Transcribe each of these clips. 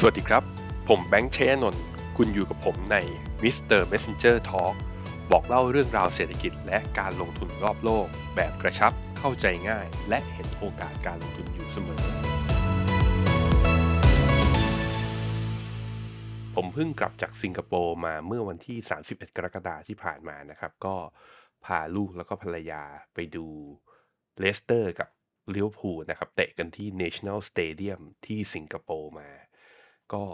สวัสดีครับ ผมแบงค์ชยนนท์คุณอยู่กับผมใน Mr. Messenger Talk บอกเล่าเรื่องราวเศรษฐกิจและการลงทุนรอบโลก แบบกระชับเข้าใจง่าย และเห็นโอกาสการลงทุนอยู่เสมอ ผมเพิ่งกลับจากสิงคโปร์มาเมื่อวันที่ 31 กรกฎาคมที่ผ่านมานะครับ ก็พาลูกแล้วก็ภรรยาไปดูเลสเตอร์กับลิเวอร์พูลนะครับเตะกันที่ National Stadium ที่สิงคโปร์มา ก็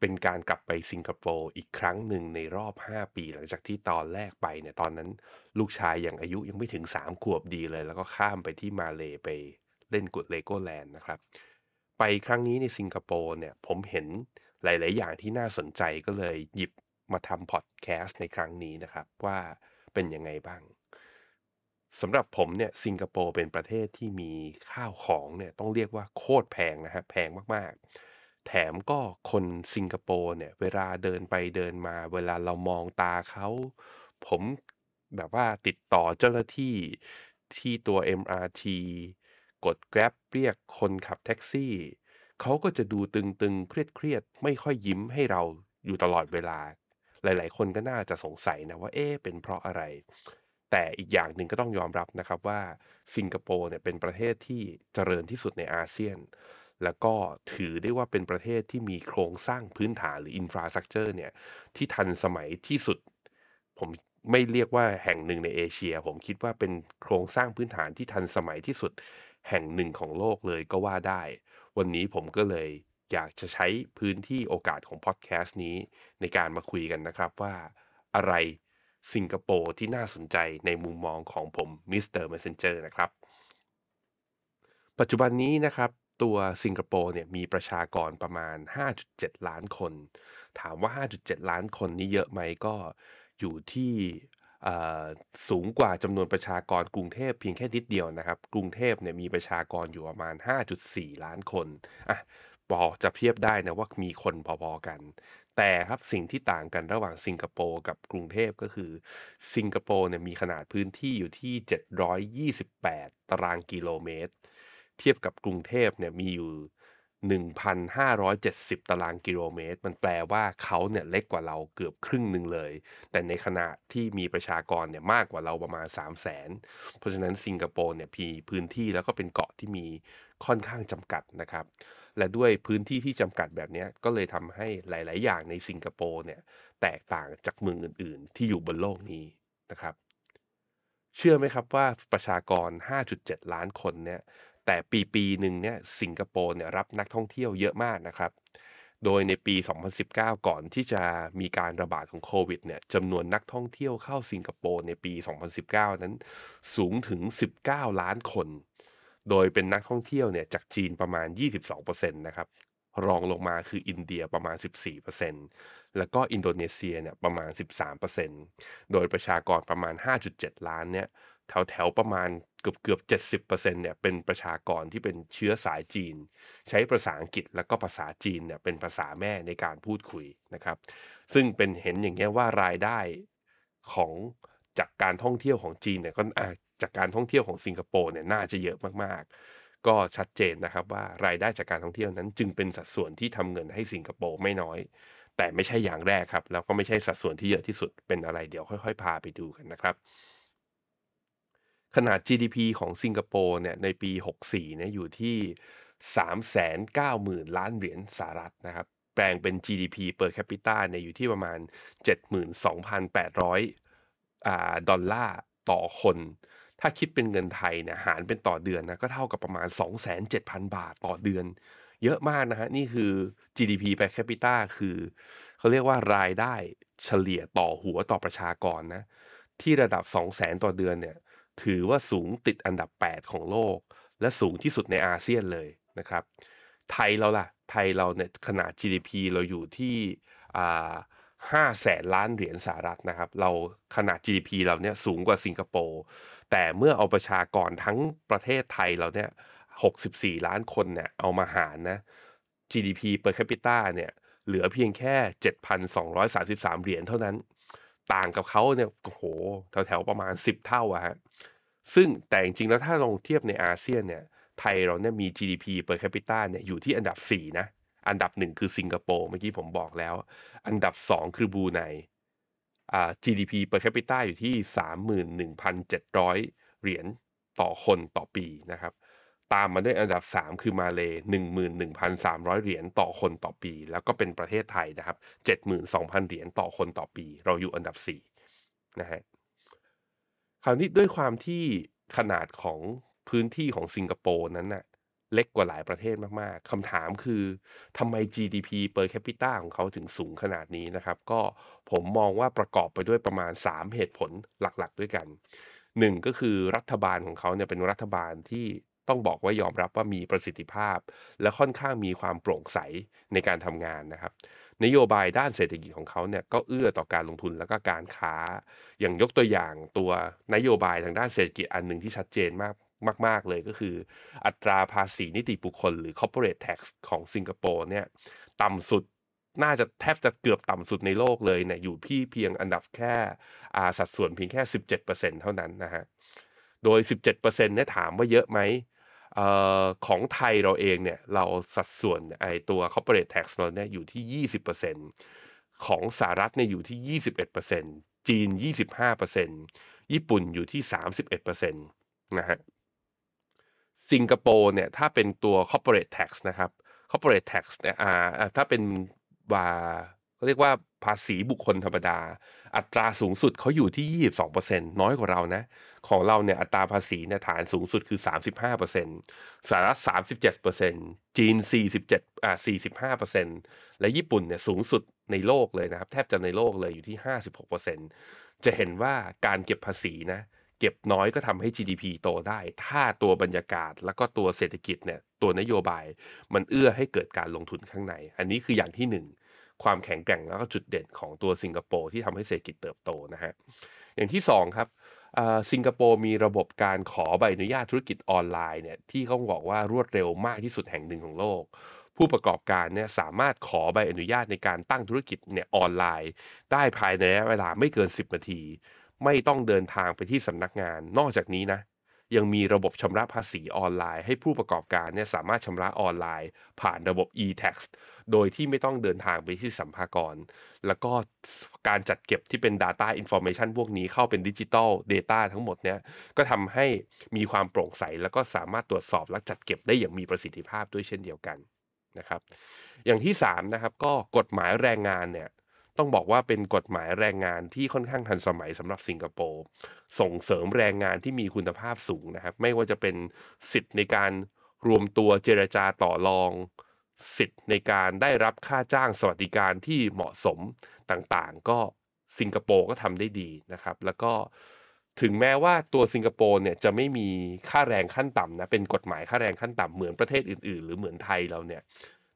เป็นการกลับไปสิงคโปร์อีกครั้งหนึ่งในรอบ 5 ปี หลังจากที่ตอนแรกไปเนี่ยตอนนั้นลูกชายยังอายุยังไม่ถึง 3 ขวบดีเลย แล้วก็ข้ามไปที่มาเลไปเล่นกุดเลโกแลนด์นะครับ ไปครั้งนี้ในสิงคโปร์เนี่ยผมเห็นหลาย ๆ อย่างที่น่าสนใจก็เลยหยิบมาทำพอดแคสต์ในครั้งนี้นะครับ ว่าเป็นยังไงบ้างสำหรับผมเนี่ยสิงคโปร์เป็นประเทศที่มีข้าวของเนี่ยต้องเรียกว่าโคตรแพงนะฮะแพงมาก ๆ แถมก็คนสิงคโปร์เนี่ย เวลาเดินไปเดินมา เวลาเรามองตาเขา ผมแบบว่าติดต่อเจ้าหน้าที่ที่ตัว MRT กด Grab เรียกคนขับแท็กซี่ เขาก็จะดูตึงๆ เครียดๆ ไม่ค่อยยิ้มให้เราอยู่ตลอดเวลา หลายๆ คนก็น่าจะสงสัยนะว่าเอ๊ะเป็นเพราะอะไร แต่อีกอย่างหนึ่งก็ต้องยอมรับนะครับว่าสิงคโปร์เนี่ยเป็นประเทศที่เจริญที่สุดในอาเซียน แล้วก็ถือได้ว่าเป็นประเทศที่มีโครงสร้างพื้นฐานหรืออินฟราสตรักเจอร์เนี่ยที่ทันสมัยที่สุด ผมไม่เรียกว่าแห่งหนึ่งในเอเชีย ผมคิดว่าเป็นโครงสร้างพื้นฐานที่ทันสมัยที่สุด แห่งหนึ่งของโลกเลยก็ว่าได้ วันนี้ผมก็เลยอยากจะใช้พื้นที่โอกาสของพอดแคสต์นี้ ในการมาคุยกันนะครับว่าอะไรสิงคโปร์ที่น่าสนใจในมุมมองของผม Mr. Messenger นะครับ ปัจจุบันนี้นะครับ ตัวสิงคโปร์เนี่ยมีประชากรประมาณ 5.7 ล้านคน ถามว่า 5.7 ล้านคนนี้เยอะไหมก็อยู่ที่สูงกว่าจำนวนประชากรกรุงเทพเพียงแค่นิดเดียวนะครับ กรุงเทพเนี่ยมีประชากรอยู่ประมาณ 5.4 ล้านคนอะพอจะเทียบได้นะว่ามีคนพอๆกัน แต่ครับสิ่งที่ต่างกันระหว่างสิงคโปร์กับกรุงเทพก็คือ สิงคโปร์เนี่ยมีขนาดพื้นที่อยู่ที่ 728 ตารางกิโลเมตร เทียบกับกรุงเทพเนี่ยมีอยู่1,570 ตารางกิโลเมตร มันแปลว่าเขาเนี่ยเล็กกว่าเราเกือบครึ่งหนึ่งเลย แต่ในขณะที่มีประชากรเนี่ยมากกว่าเราประมาณ 3 0 0 0 0 0เพราะฉะนั้นสิงคโปร์เนี่ยมีพื้นที่แล้วก็เป็นเกาะที่มีค่อนข้างจำกัดนะครับ และด้วยพื้นที่ที่จำกัดแบบนี้ก็เลยทำให้หลาย ๆ อย่างในสิงคโปร์เนี่ยแตกต่างจากเมืองอื่น ๆ ที่อยู่บนโลกนี้นะครับ เชื่อไหมครับว่าประชากร 5.7 ล้านคนเนี่ย แต่ปีปีหนึ่งเนี่ยสิงคโปร์เนี่ยรับนักท่องเที่ยวเยอะมากนะครับ โดยในปี 2019 ก่อนที่จะมีการระบาดของโควิดเนี่ยจำนวนนักท่องเที่ยวเข้าสิงคโปร์ในปี 2019 นั้นสูงถึง 19 ล้านคน โดยเป็นนักท่องเที่ยวเนี่ยจากจีนประมาณ 22%นะครับรองลงมาคืออินเดียประมาณ 14%แล้วก็อินโดนีเซียเนี่ยประมาณ 13%โดยประชากรประมาณ 5.7 ล้านเนี่ย แถวแถวประมาณเกือบเกือบเจ็ดสิบเปอร์เซ็นเนี่ยเป็นประชากรที่เป็นเชื้อสายจีน ใช้ภาษาอังกฤษแล้วก็ภาษาจีนเนี่ยเป็นภาษาแม่ในการพูดคุยนะครับ ซึ่งเป็นเห็นอย่างเงี้ยว่ารายได้ของจากการท่องเที่ยวของจีนเนี่ยก็จากการท่องเที่ยวของสิงคโปร์เนี่ยน่าจะเยอะมากๆ ก็ชัดเจนนะครับว่ารายได้จากการท่องเที่ยวนั้น จึงเป็นสัดส่วนที่ทำเงินให้สิงคโปร์ไม่น้อย แต่ไม่ใช่อย่างแรกครับแล้วก็ไม่ใช่สัดส่วนที่เยอะที่สุดเป็นอะไรเดี๋ยวค่อย ๆ พาไปดูกันนะครับ ขนาด GDP ของสิงคโปร์เนี่ยในปี 64เนี่ยอยู่ที่ 390,000 ล้านเหรียญสหรัฐนะครับ แปลงเป็น GDP per capita เนี่ยอยู่ที่ประมาณ 72,800อ่าดอลลาร์ต่อคน ถ้าคิดเป็นเงินไทยเนี่ยหารเป็นต่อเดือนนะก็เท่ากับประมาณ 27,000 บาทต่อเดือน เยอะมากนะฮะ นี่คือ GDP per capita คือ เขาเรียกว่ารายได้เฉลี่ยต่อหัวต่อประชากรนะ ที่ระดับ 200,000 ต่อเดือนเนี่ย ถือว่าสูงติดอันดับ 8 ของโลก และสูงที่สุดในอาเซียนเลยนะครับ ไทยเราล่ะ ไทยเราเนี่ยขนาด GDP เราอยู่ที่ห้าแสนล้านเหรียญสหรัฐนะครับ เราขนาด GDP เราเนี่ยสูงกว่าสิงคโปร์แต่เมื่อเอาประชากรทั้งประเทศไทยเราเนี่ย64ล้านคนเนี่ยเอามาหารนะ GDP per capita เนี่ยเหลือเพียงแค่ 7,233 เหรียญเท่านั้น ต่างกับเขาเนี่ยโอ้โหแถวๆประมาณ 10 เท่าอะฮะ ซึ่งแต่จริงๆแล้วถ้าลองเทียบในอาเซียนเนี่ยไทยเราเนี่ยมี GDP per capita เนี่ยอยู่ที่อันดับ 4 นะ อันดับหนึ่งคือสิงคโปร์เมื่อกี้ผมบอกแล้ว อันดับสองคือบรูไนอ่า GDP per capita อยู่ที่ 31,700 เหรียญต่อคนต่อปีนะครับตามมาด้วยอันดับ 3 คือมาเล11,300 เหรียญต่อคนต่อปี แล้วก็เป็นประเทศไทยนะครับ 72,000 เหรียญต่อคนต่อปี เราอยู่อันดับ4นะฮะ ราวนี้ด้วยความที่ขนาดของพื้นที่ของสิงคโปร์นั้นน่ะเล็กกว่าหลายประเทศมากๆ คำถามคือทำไม GDP per capita ของเขาถึงสูงขนาดนี้นะครับ ก็ผมมองว่าประกอบไปด้วยประมาณ 3 เหตุผลหลักๆ ด้วยกัน 1 ก็คือรัฐบาลของเขาเนี่ยเป็นรัฐบาลที่ต้องบอกว่ายอมรับว่ามีประสิทธิภาพ และค่อนข้างมีความโปร่งใสในการทำงานนะครับ นโยบายด้านเศรษฐกิจของเขาเนี่ยก็เอื้อต่อการลงทุนแล้วก็การค้า อย่างยกตัวอย่างตัวนโยบายทางด้านเศรษฐกิจอันหนึ่งที่ชัดเจนมากมากๆเลยก็คือ อัตราภาษีนิติบุคคล หรือ corporate tax ของสิงคโปร์เนี่ยต่ำสุดน่าจะแทบจะเกือบต่ำสุดในโลกเลยเนี่ยอยู่ที่เพียงอันดับแค่อาสัดส่วนเพียงแค่ 17%เท่านั้นนะฮะโดย 17%เนี่ยถามว่าเยอะไหม ออของไทยเราเองเนี่ยเราสัดส่วนไอตัว corporate tax เราเนี่ยอยู่ที่ 20%ของสหรัฐเนี่ยอยู่ที่ 21%จีน 25%ญี่ปุ่นอยู่ที่ 31%นะฮะสิงคโปร์เนี่ยถ้าเป็นตัว corporate tax นะครับ corporate tax เนี่ยอ่าถ้าเป็นว่า เขาเรียกว่าภาษีบุคคลธรรมดา อัตราสูงสุดเขาอยู่ที่ 22%น้อยกว่าเรานะ ของเราเนี่ยอัตราภาษีเนี่ยฐานสูงสุดคือ 35%สหรัฐ 37%จีน 47อ่า45%และญี่ปุ่นเนี่ยสูงสุดในโลกเลยนะครับ แทบจะในโลกเลยอยู่ที่ 56%จะเห็นว่าการเก็บภาษีนะเก็บน้อยก็ทำให้ GDP โตได้ ถ้าตัวบรรยากาศแล้วก็ตัวเศรษฐกิจเนี่ยตัวนโยบาย มันเอื้อให้เกิดการลงทุนข้างใน อันนี้คืออย่างที่หนึ่ง ความแข็งแกร่งแล้วก็จุดเด่นของตัวสิงคโปร์ที่ทำให้เศรษฐกิจเติบโตนะฮะอย่างที่สองครับสิงคโปร์มีระบบการขอใบอนุญาตธุรกิจออนไลน์เนี่ยที่เขาบอกว่ารวดเร็วมากที่สุดแห่งหนึ่งของโลก ผู้ประกอบการเนี่ยสามารถขอใบอนุญาตในการตั้งธุรกิจเนี่ยออนไลน์ ได้ภายในระยะเวลาไม่เกิน 10 นาที ไม่ต้องเดินทางไปที่สำนักงาน นอกจากนี้นะ ยังมีระบบชำระภาษีออนไลน์ ให้ผู้ประกอบการเนี่ยสามารถชำระออนไลน์ ผ่านระบบ e-tax โดยที่ไม่ต้องเดินทางไปที่สัมภากร แล้วก็การจัดเก็บที่เป็น Data Information พวกนี้เข้าเป็นดิจิ t a ล Data ทั้งหมดเนี่ยก็ทำให้มีความโปร่งใส แล้วก็สามารถตรวจสอบและจัดเก็บได้อย่างมีประสิทธิภาพด้วยเช่นเดียวกันนะครับ อย่างที่3นะครับก็กฎหมายแรงงานเนี่ย ต้องบอกว่าเป็นกฎหมายแรงงานที่ค่อนข้างทันสมัยสำหรับสิงคโปร์ส่งเสริมแรงงานที่มีคุณภาพสูงนะครับ ไม่ว่าจะเป็นสิทธิ์ในการรวมตัวเจรจาต่อรอง สิทธิ์ในการได้รับค่าจ้างสวัสดิการที่เหมาะสมต่างๆ ก็สิงคโปร์ก็ทำได้ดีนะครับ แล้วก็ถึงแม้ว่าตัวสิงคโปร์เนี่ยจะไม่มีค่าแรงขั้นต่ำนะเป็นกฎหมายค่าแรงขั้นต่ำเหมือนประเทศอื่น ๆ หรือเหมือนไทยเราเนี่ย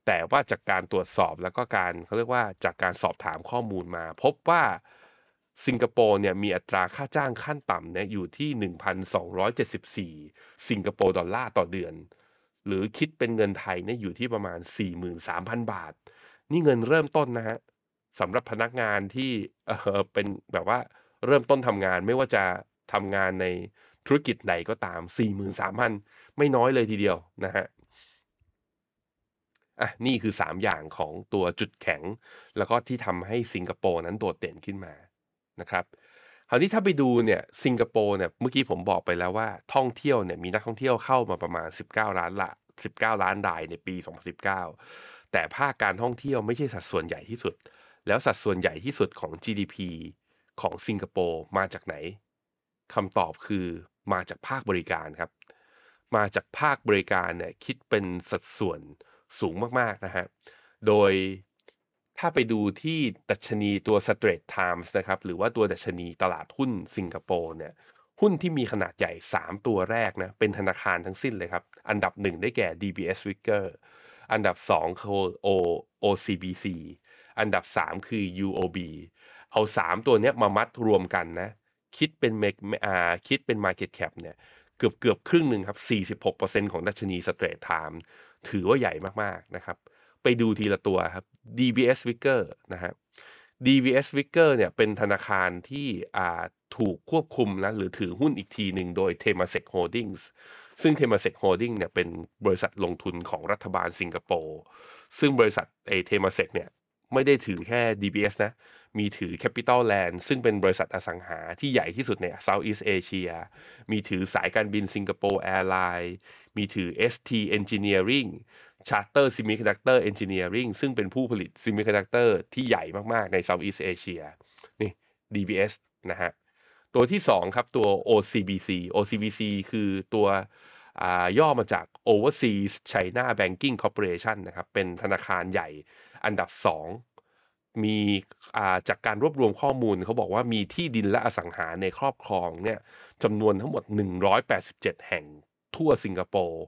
แต่ว่าจากการตรวจสอบแล้วก็การเขาเรียกว่าจากการสอบถามข้อมูลมา พบว่าสิงคโปร์เนี่ยมีอัตราค่าจ้างขั้นต่ำเนี่ยอยู่ที่ 1,274 สิงคโปร์ดอลลาร์ต่อเดือน หรือคิดเป็นเงินไทยเนี่ยอยู่ที่ประมาณ 43,000 บาท นี่เงินเริ่มต้นนะฮะสำหรับพนักงานที่เออเป็นแบบว่าเริ่มต้นทำงานไม่ว่าจะทำงานในธุรกิจไหนก็ตาม 43,000 ไม่น้อยเลยทีเดียวนะฮะ อะนี่คือ 3 อย่างของตัวจุดแข็ง แล้วก็ที่ทำให้สิงคโปร์นั้นโดดเด่นขึ้นมานะครับคราวนี้ถ้าไปดูเนี่ยสิงคโปร์เนี่ยเมื่อกี้ผมบอกไปแล้วว่าท่องเที่ยวเนี่ยมีนักท่องเที่ยวเข้ามาประมาณ 19 ล้านละ 19 ล้านรายในปี 2019 แต่ภาคการท่องเที่ยวไม่ใช่สัดส่วนใหญ่ที่สุด แล้วสัดส่วนใหญ่ที่สุดของ GDP ของสิงคโปร์มาจากไหนคำตอบคือมาจากภาคบริการครับ มาจากภาคบริการเนี่ยคิดเป็นสัดส่วน สูงมากๆนะฮะ โดยถ้าไปดูที่ดัชนีตัว Straits Times นะครับ หรือว่าตัวดัชนีตลาดหุ้นสิงคโปร์เนี่ย หุ้นที่มีขนาดใหญ่ 3 ตัวแรกนะ เป็นธนาคารทั้งสิ้นเลยครับ อันดับ 1 ได้แก่ DBS Vickers อันดับ 2 คือ OCBC อันดับ 3 คือ UOB เอา 3 ตัวเนี้ยมามัดรวมกันนะ คิดเป็นเมกอ่าคิดเป็น Market Cap เนี่ย เกือบเกือบครึ่งหนึ่งครับ 46%ของดัชนี Straits Times ถือว่าใหญ่มากๆนะครับ ไปดูทีละตัวครับ DBS Vicker นะฮะ DBS Vickers เนี่ยเป็นธนาคารที่ถูกควบคุมนะหรือถือหุ้นอีกทีหนึ่งโดย Temasek Holdings ซึ่ง Temasek Holding เนี่ยเป็นบริษัทลงทุนของรัฐบาลสิงคโปร์ซึ่งบริษัทไอ Temasek เนี่ยไม่ได้ถือแค่ DBS นะ มีถือ CapitaLand ซึ่งเป็นบริษัทอสังหาที่ใหญ่ที่สุดใน Southeast Asia มีถือสายการบิน Singapore Airlines มีถือ ST Engineering Charter Semiconductor Engineering ซึ่งเป็นผู้ผลิต Semiconductor ที่ใหญ่มาก ๆ ใน Southeast Asia นี่ DBS นะฮะ ตัวที่ 2 ครับ ตัว OCBC OCBC คือตัวย่อมาจาก Overseas China Banking Corporation นะครับ เป็นธนาคารใหญ่อันดับ 2 มีจากการรวบรวมข้อมูลเขาบอกว่ามีที่ดินและอสังหาในครอบครองเนี่ยจำนวนทั้งหมด 187 แห่งทั่วสิงคโปร์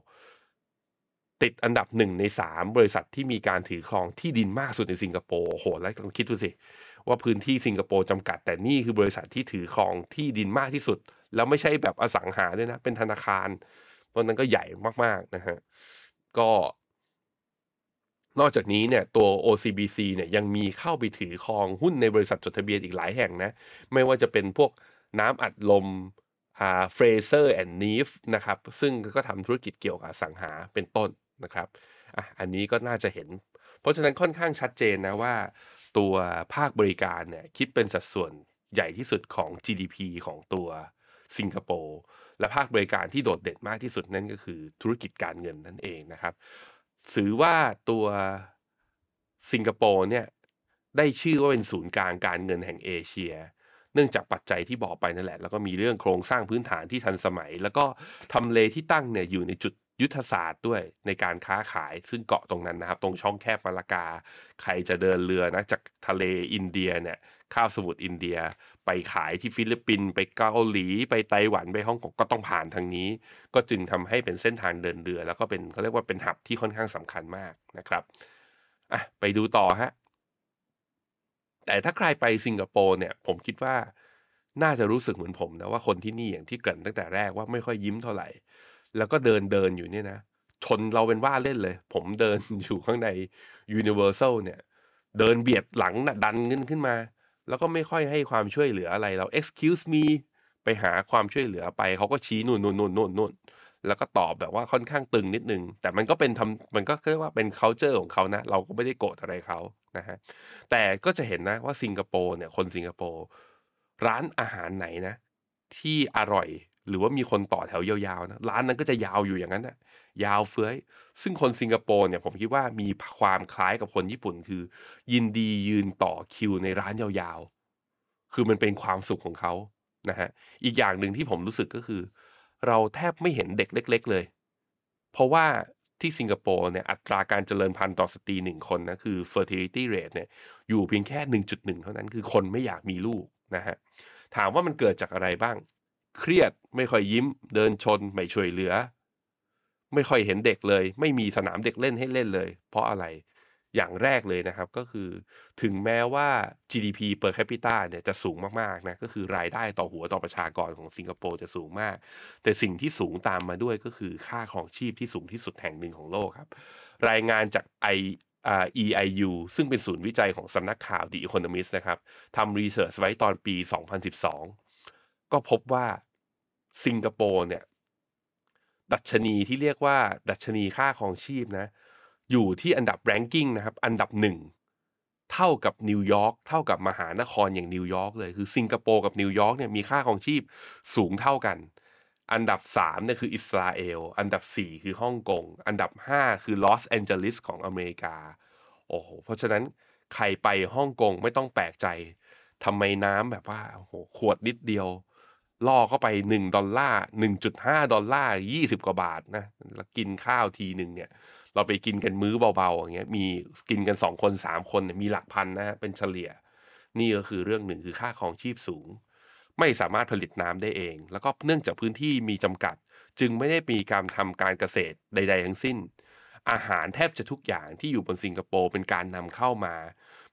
ติดอันดับหนึ่งในสามบริษัทที่มีการถือครองที่ดินมากสุดในสิงคโปร์โหแล้วลองคิดดูสิ ว่าพื้นที่สิงคโปร์จำกัด แต่นี่คือบริษัทที่ถือครองที่ดินมากที่สุด แล้วไม่ใช่แบบอสังหาด้วยนะ เป็นธนาคารเพราะนั้นก็ใหญ่มากๆนะฮะก็ นอกจากนี้เนี่ยตัว OCBC เนี่ยยังมีเข้าไปถือครองหุ้นในบริษัทจดทะเบียนอีกหลายแห่งนะ ไม่ว่าจะเป็นพวกน้ำอัดลมอ่า Fraser and Neef นะครับ ซึ่งก็ทำธุรกิจเกี่ยวกับสังหาเป็นต้นนะครับอะอันนี้ก็น่าจะเห็น เพราะฉะนั้นค่อนข้างชัดเจนนะว่า ตัวภาคบริการเนี่ยคิดเป็นสัดส่วนใหญ่ที่สุดของ GDP ของตัวสิงคโปร์และภาคบริการที่โดดเด่นมากที่สุดนั่นก็คือธุรกิจการเงินนั่นเองนะครับ ถือว่าตัวสิงคโปร์เนี่ยได้ชื่อว่าเป็นศูนย์กลางการเงินแห่งเอเชีย เนื่องจากปัจจัยที่บอกไปนั่นแหละ แล้วก็มีเรื่องโครงสร้างพื้นฐานที่ทันสมัย แล้วก็ทำเลที่ตั้งเนี่ยอยู่ในจุดยุทธศาสตร์ด้วยในการค้าขายซึ่งเกาะตรงนั้นนะครับ ตรงช่องแคบมาลากา ใครจะเดินเรือนะจากทะเลอินเดียเนี่ย ข้าวสมุทรอินเดีย ไปขายที่ฟิลิปปินส์ไปเกาหลีไปไต้หวันไปฮ่องกงก็ต้องผ่านทางนี้ ก็จึงทำให้เป็นเส้นทางเดินเรือ แล้วก็เป็นเขาเรียกว่าเป็นหับที่ค่อนข้างสำคัญมากนะครับอะไปดูต่อฮะแต่ถ้าใครไปสิงคโปร์เนี่ยผมคิดว่าน่าจะรู้สึกเหมือนผมนะว่าคนที่นี่อย่างที่เกริ่นตั้งแต่แรกว่าไม่ค่อยยิ้มเท่าไหร่ แล้วก็เดินเดินอยู่เนี่ยนะชนเราเป็นว่าเล่นเลย ผมเดินอยู่ข้างใน Universal เนี่ย เดินเบียดหลังนะดันขึ้นขึ้นมา แล้วก็ไม่ค่อยให้ความช่วยเหลืออะไรเรา excuse me ไปหาความช่วยเหลือไป เขาก็ชี้นู่นนู่นนู่นนู่นนู่นแล้วก็ตอบแบบว่าค่อนข้างตึงนิดนึง แต่มันก็เป็นทำมันก็เรียกว่าเป็น culture ของเขานะ เราก็ไม่ได้โกรธอะไรเขานะฮะ แต่ก็จะเห็นนะว่าสิงคโปร์เนี่ย คนสิงคโปร์ร้านอาหารไหนนะ ที่อร่อย หรือว่ามีคนต่อแถวยาวๆนะร้านนั้นก็จะยาวอยู่อย่างนั้นนะยาวเฟ้ย ซึ่งคนสิงคโปร์เนี่ยผมคิดว่ามีความคล้ายกับคนญี่ปุ่นคือ ยินดียืนต่อคิวในร้านยาวๆ คือมันเป็นความสุขของเขานะฮะอีกอย่างหนึ่งที่ผมรู้สึกก็คือ เราแทบไม่เห็นเด็กเล็ก ๆ เลย เพราะว่าที่สิงคโปร์เนี่ยอัตราการเจริญพันธุ์ต่อสตรีหนึ่งคนนะคือ fertility rate เนี่ยอยู่เพียงแค่ 1.1 เท่านั้นคือคนไม่อยากมีลูกนะฮะถามว่ามันเกิดจากอะไรบ้าง เครียดไม่ค่อยยิ้ม เดินชนไม่ช่วยเหลือ ไม่ค่อยเห็นเด็กเลย ไม่มีสนามเด็กเล่นให้เล่นเลย เพราะอะไรอย่างแรกเลยนะครับก็คือถึงแม้ว่า GDP per capita เนี่ยจะสูงมากๆนะก็คือรายได้ต่อหัวต่อประชากรของสิงคโปร์จะสูงมาก แต่สิ่งที่สูงตามมาด้วยก็คือค่าครองชีพที่สูงที่สุดแห่งหนึ่งของโลกครับ รายงานจาก I EIU ซึ่งเป็นศูนย์วิจัยของสำนักข่าว The Economist นะครับทำ research ไว้ตอนปี 2012 ก็พบว่า สิงคโปร์เนี่ย ดัชนีที่เรียกว่า ดัชนีค่าครองชีพนะ อยู่ที่อันดับ ranking นะครับ อันดับหนึ่งเท่ากับนิวยอร์กเท่ากับมหานครอย่างนิวยอร์กเลย คือสิงคโปร์กับนิวยอร์กเนี่ยมีค่าครองชีพสูงเท่ากัน อันดับ3เนี่ยคืออิสราเอล อันดับ 4 คือฮ่องกง อันดับ 5 คือลอสแอนเจลิสของอเมริกา โอ้โห เพราะฉะนั้นใครไปฮ่องกงไม่ต้องแปลกใจทำไมน้ำแบบว่าโอ้โหขวดนิดเดียว ล่อเข้าไป 1 ดอลลาร์ 1.5 ดอลลาร์ 20 กว่าบาทนะแล้วกินข้าวทีหนึ่งเนี่ย เราไปกินกันมื้อเบาๆอย่างเงี้ยมีกินกันสองคนสามคนเนี่ยมีหลักพันนะฮะเป็นเฉลี่ย นี่ก็คือเรื่องหนึ่งคือค่าของชีพสูง ไม่สามารถผลิตน้ำได้เอง แล้วก็เนื่องจากพื้นที่มีจำกัด จึงไม่ได้มีการทำการเกษตรใด ๆ ทั้งสิ้น อาหารแทบจะทุกอย่างที่อยู่บนสิงคโปร์เป็นการนำเข้ามา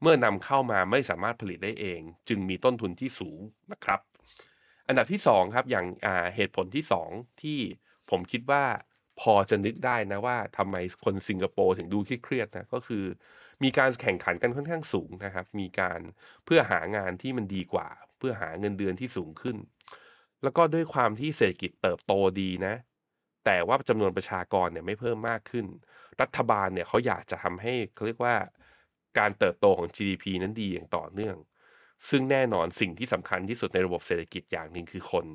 เมื่อนำเข้ามาไม่สามารถผลิตได้เอง จึงมีต้นทุนที่สูงนะครับ อันดับที่2ครับอย่างเหตุผลที่ 2 ที่ผมคิดว่าพอจะนึกได้นะว่าทำไมคนสิงคโปร์ถึงดูเครียดนะก็คือ มีการแข่งขันกันค่อนข้างสูงนะครับ มีการเพื่อหางานที่มันดีกว่า เพื่อหาเงินเดือนที่สูงขึ้น แล้วก็ด้วยความที่เศรษฐกิจเติบโตดีนะ แต่ว่าจำนวนประชากรเนี่ยไม่เพิ่มมากขึ้น รัฐบาลเนี่ยเขาอยากจะทำให้เขาเรียกว่าการเติบโตของ GDP นั้นดีอย่างต่อเนื่อง ซึ่งแน่นอนสิ่งที่สำคัญที่สุดในระบบเศรษฐกิจอย่างหนึ่งคือคน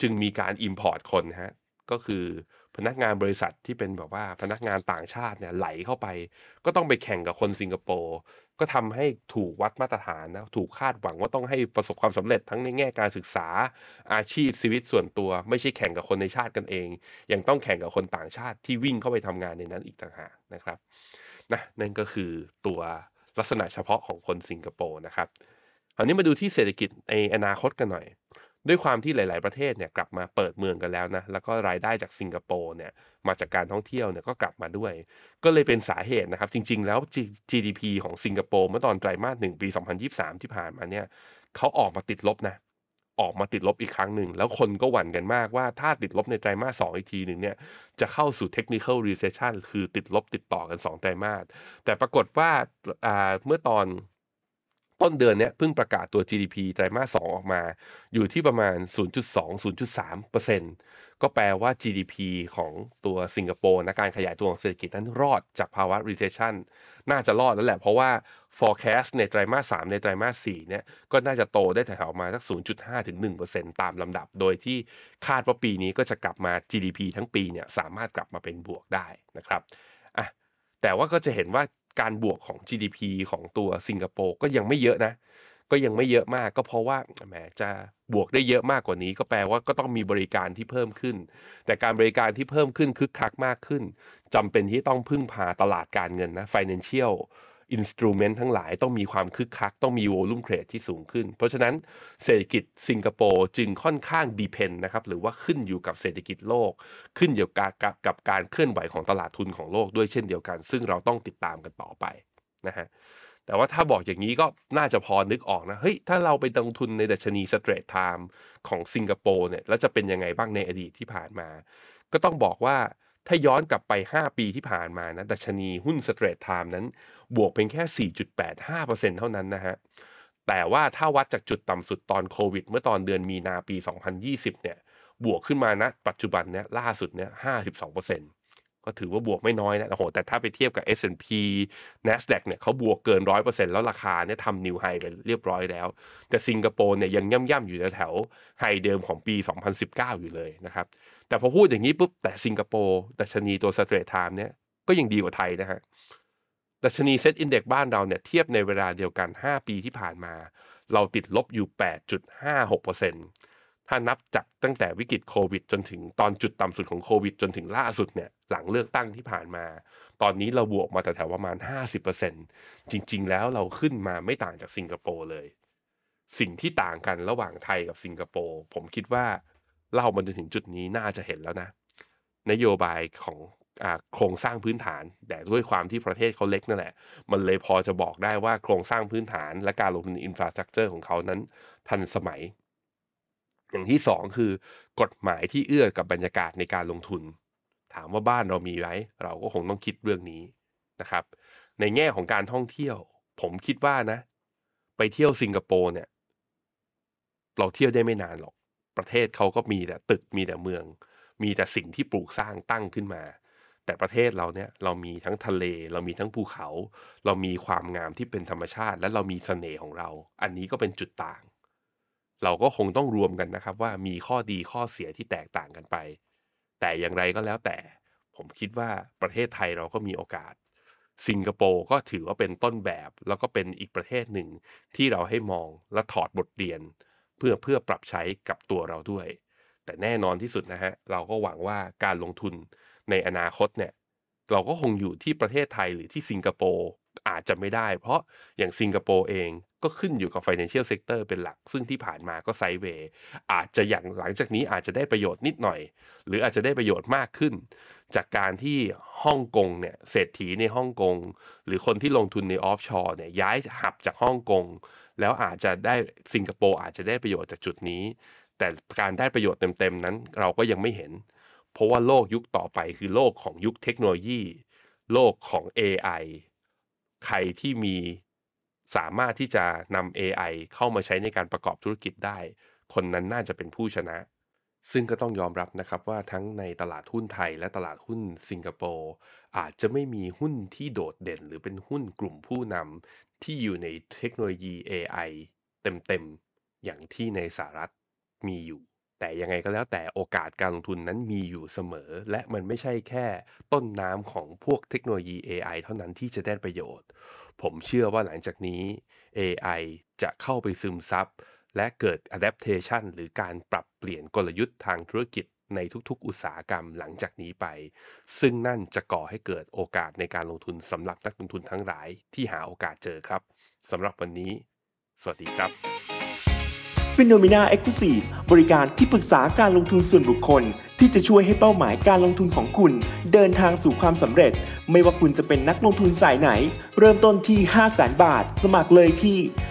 จึงมีการ Import คนฮะก็คือพนักงานบริษัทที่เป็นแบบว่าพนักงานต่างชาติเนี่ยไหลเข้าไป ก็ต้องไปแข่งกับคนสิงคโปร์ก็ทำให้ถูกวัดมาตรฐานนะถูกคาดหวังว่าต้องให้ประสบความสำเร็จทั้งในแง่การศึกษาอาชีพชีวิตส่วนตัว ไม่ใช่แข่งกับคนในชาติกันเอง ยังต้องแข่งกับคนต่างชาติที่วิ่งเข้าไปทำงานในนั้นอีกต่างหากนะครับนะนั่นก็คือตัวลักษณะเฉพาะของคนสิงคโปร์นะครับ คราวนี้มาดูที่เศรษฐกิจในอนาคตกันหน่อย ด้วยความที่หลาย ๆ ประเทศเนี่ยกลับมาเปิดเมืองกันแล้วนะ แล้วก็รายได้จากสิงคโปร์เนี่ยมาจากการท่องเที่ยวเนี่ยก็กลับมาด้วย ก็เลยเป็นสาเหตุนะครับ จริง ๆ แล้ว GDP ของสิงคโปร์เมื่อตอนไตรมาสหนึ่งปี 2023 ที่ผ่านมาเนี่ยเขาออกมาติดลบนะออกมาติดลบอีกครั้งหนึ่ง แล้วคนก็หวั่นกันมากว่าถ้าติดลบในไตรมาสสองอีกทีหนึ่งเนี่ยจะเข้าสู่ technical recession คือติดลบติดต่อกัน 2 ไตรมาสแต่ปรากฏว่าเมื่อตอน ต้นเดือนเนี้ยเพิ่งประกาศตัว GDP ไตรมาส 2 ออกมา อยู่ที่ประมาณ 0.2-0.3%ก็แปลว่า GDP ของตัวสิงคโปร์นะการขยายตัวของเศรษฐกิจนั้นรอดจากภาวะ recession น่าจะรอดแล้วแหละ เพราะว่า forecast ในไตรมาส 3 ในไตรมาส 4 เนี่ย ก็น่าจะโตได้แถวๆมาสัก 0.5-1%ตามลำดับ โดยที่คาดว่าปีนี้ก็จะกลับมา GDP ทั้งปีเนี่ยสามารถกลับมาเป็นบวกได้นะครับอะแต่ว่าก็จะเห็นว่า การบวกของ GDP ของตัวสิงคโปร์ก็ยังไม่เยอะนะ ก็ยังไม่เยอะมากก็เพราะว่าแหมจะบวกได้เยอะมากกว่านี้ ก็แปลว่าก็ต้องมีบริการที่เพิ่มขึ้น แต่การบริการที่เพิ่มขึ้นคึกคักมากขึ้นจำเป็นที่ต้องพึ่งพาตลาดการเงินนะ financial instrument ทั้งหลายต้องมีความคึกคัก ต้องมี volume trade ที่สูงขึ้น เพราะฉะนั้นเศรษฐกิจสิงคโปร์จึงค่อนข้าง depend นะครับหรือว่าขึ้นอยู่กับเศรษฐกิจโลก ขึ้นอยู่กับกับการเคลื่อนไหวของตลาดทุนของโลกด้วยเช่นเดียวกัน ซึ่งเราต้องติดตามกันต่อไปนะฮะแต่ว่าถ้าบอกอย่างนี้ก็น่าจะพอนึกออกนะ เฮ้ย ถ้าเราไปลงทุนในดัชนี Straight Time ของสิงคโปร์เนี่ย แล้วจะเป็นยังไงบ้างในอดีตที่ผ่านมา ก็ต้องบอกว่า ถ้าย้อนกลับไป 5 ปีที่ผ่านมานะดัชนีหุ้น Straight Time นั้น บวกเป็นแค่ 4.85%เท่านั้นนะฮะ แต่ว่าถ้าวัดจากจุดต่ำสุดตอนโควิด เมื่อตอนเดือนมีนาปี 2020 เนี่ย บวกขึ้นมานะปัจจุบันเนี่ยล่าสุดเนี่ย 52%ก็ถือว่าบวกไม่น้อยนะ โอ้โห แต่ถ้าไปเทียบกับ S&P NASDAQ เนี่ยเขาบวกเกิน 100%แล้วราคาเนี่ยทำ new high ไปเรียบร้อยแล้ว แต่สิงคโปร์เนี่ยยังย่ำๆอยู่แถว high เดิมของปี 2019 อยู่เลยนะครับ แต่พอพูดอย่างนี้ปุ๊บแต่สิงคโปร์ดัชนีตัว Straits Times เนี่ยก็ยังดีกว่าไทยนะฮะดัชนี SET Index บ้านเราเนี่ยเทียบในเวลาเดียวกัน 5 ปีที่ผ่านมา เราติดลบอยู่ 8.56%ถ้านับจากตั้งแต่วิกฤตโควิด จนถึงตอนจุดต่ำสุดของโควิด จนถึงล่าสุดเนี่ยหลังเลือกตั้งที่ผ่านมา ตอนนี้เราบวกมาแต่แถวประมาณ 50%จริง ๆ แล้วเราขึ้นมาไม่ต่างจากสิงคโปร์เลย สิ่งที่ต่างกันระหว่างไทยกับสิงคโปร์ผมคิดว่า เล่ามันจะถึงจุดนี้น่าจะเห็นแล้วนะ นโยบายของโครงสร้างพื้นฐาน แต่ด้วยความที่ประเทศเขาเล็กนั่นแหละ มันเลยพอจะบอกได้ว่าโครงสร้างพื้นฐานและการลงทุนอินฟราสตรักเจอร์ของเขานั้นทันสมัย อย่างที่สองคือกฎหมายที่เอื้อกับบรรยากาศในการลงทุน ถามว่าบ้านเรามีไหมเราก็คงต้องคิดเรื่องนี้นะครับ ในแง่ของการท่องเที่ยว ผมคิดว่านะ ไปเที่ยวสิงคโปร์เนี่ย เราเที่ยวได้ไม่นานหรอก ประเทศเขาก็มีแต่ตึกมีแต่เมือง มีแต่สิ่งที่ปลูกสร้างตั้งขึ้นมา แต่ประเทศเราเนี่ยเรามีทั้งทะเล เรามีทั้งภูเขา เรามีความงามที่เป็นธรรมชาติ และเรามีเสน่ห์ของเรา อันนี้ก็เป็นจุดต่าง เราก็คงต้องรวมกันนะครับ ว่ามีข้อดีข้อเสียที่แตกต่างกันไป แต่อย่างไรก็แล้วแต่ ผมคิดว่าประเทศไทยเราก็มีโอกาสสิงคโปร์ก็ถือว่าเป็นต้นแบบ แล้วก็เป็นอีกประเทศหนึ่งที่เราให้มองและถอดบทเรียน เพื่อเพื่อปรับใช้กับตัวเราด้วย แต่แน่นอนที่สุดนะฮะเราก็หวังว่าการลงทุนในอนาคตเนี่ยเราก็คงอยู่ที่ประเทศไทยหรือที่สิงคโปร์อาจจะไม่ได้ เพราะอย่างสิงคโปร์เองก็ขึ้นอยู่กับ financial sector เป็นหลัก ซึ่งที่ผ่านมาก็ไซเวย์อาจจะอย่างหลังจากนี้อาจจะได้ประโยชน์นิดหน่อย หรืออาจจะได้ประโยชน์มากขึ้น จากการที่ฮ่องกงเนี่ยเศรษฐีในฮ่องกง หรือคนที่ลงทุนในออฟชอร์เนี่ยย้ายหับจากฮ่องกง แล้วอาจจะได้สิงคโปร์อาจจะได้ประโยชน์จากจุดนี้ แต่การได้ประโยชน์เต็มๆนั้นเราก็ยังไม่เห็น เพราะว่าโลกยุคต่อไปคือโลกของยุคเทคโนโลยี โลกของ AI ใครที่มีสามารถที่จะนำ AI เข้ามาใช้ในการประกอบธุรกิจได้ คนนั้นน่าจะเป็นผู้ชนะ ซึ่งก็ต้องยอมรับนะครับว่าทั้งในตลาดหุ้นไทยและตลาดหุ้นสิงคโปร์อาจจะไม่มีหุ้นที่โดดเด่น หรือเป็นหุ้นกลุ่มผู้นำ ที่อยู่ในเทคโนโลยี AI เต็มๆ อย่างที่ในสหรัฐมีอยู่ แต่ยังไงก็แล้วแต่โอกาสการลงทุนนั้นมีอยู่เสมอ และมันไม่ใช่แค่ต้นน้ำของพวกเทคโนโลยี AI เท่านั้นที่จะได้ประโยชน์ ผมเชื่อว่าหลังจากนี้ AI จะเข้าไปซึมซับ และเกิด adaptation หรือการปรับเปลี่ยนกลยุทธ์ทางธุรกิจในทุกๆ อุตสาหกรรมหลังจากนี้ไป ซึ่งนั่นจะก่อให้เกิดโอกาสในการลงทุนสำหรับนักลงทุนทั้งหลายที่หาโอกาสเจอครับสำหรับวันนี้ สวัสดีครับฟิโนเมนาเอ็กซ์คลูซีฟบริการที่ปรึกษาการลงทุนส่วนบุคคล ที่จะช่วยให้เป้าหมายการลงทุนของคุณ เดินทางสู่ความสำเร็จ ไม่ว่าคุณจะเป็นนักลงทุนสายไหน เริ่มต้นที่ 5 0 0 0 0 0 บาท สมัครเลยที่